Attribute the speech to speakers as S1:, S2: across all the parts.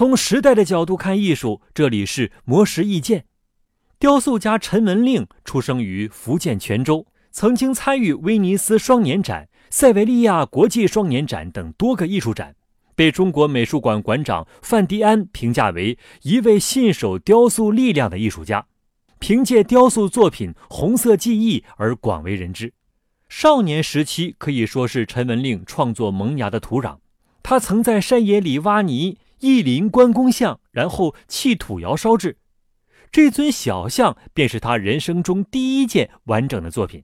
S1: 从时代的角度看艺术，这里是魔石意见。雕塑家陈文令出生于福建泉州，曾经参与威尼斯双年展、塞维利亚国际双年展等多个艺术展，被中国美术馆馆长范迪安评价为一位信守雕塑力量的艺术家，凭借雕塑作品《红色记忆》而广为人知。少年时期可以说是陈文令创作萌芽的土壤，他曾在山野里挖泥、一林关公像，然后砌土窑烧制。这尊小像便是他人生中第一件完整的作品。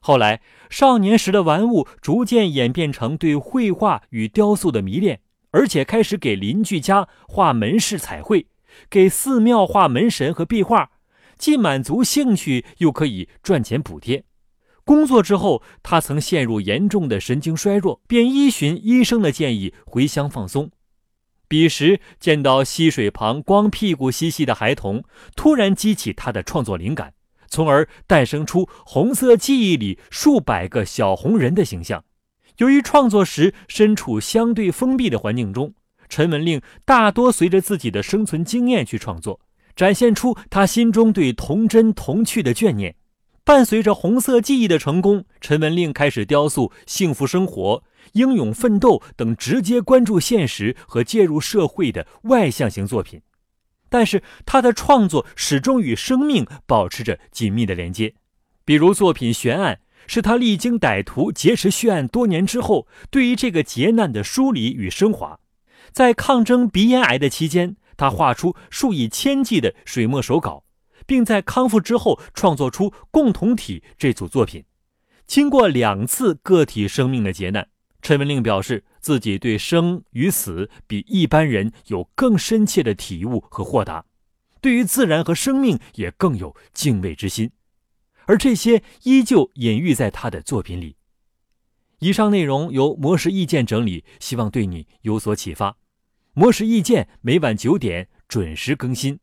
S1: 后来，少年时的玩物逐渐演变成对绘画与雕塑的迷恋，而且开始给邻居家画门市彩绘，给寺庙画门神和壁画，既满足兴趣，又可以赚钱补贴。工作之后，他曾陷入严重的神经衰弱，便依循医生的建议回乡放松。彼时见到溪水旁光屁股嬉戏的孩童，突然激起他的创作灵感，从而诞生出《红色记忆》里数百个小红人的形象。由于创作时身处相对封闭的环境中，陈文令大多随着自己的生存经验去创作，展现出他心中对童真童趣的眷念。伴随着《红色记忆》的成功，陈文令开始雕塑幸福生活。英勇奋斗等直接关注现实和介入社会的外向型作品，但是他的创作始终与生命保持着紧密的连接。比如作品《悬案》，是他历经歹徒劫持血案多年之后，对于这个劫难的梳理与升华。在抗争鼻咽癌的期间，他画出数以千计的水墨手稿，并在康复之后创作出《共同体》这组作品。经过两次个体生命的劫难。陈文令表示，自己对生与死比一般人有更深切的体悟和豁达，对于自然和生命也更有敬畏之心，而这些依旧隐喻在他的作品里。以上内容由魔石意见整理，希望对你有所启发。魔石意见每晚九点准时更新。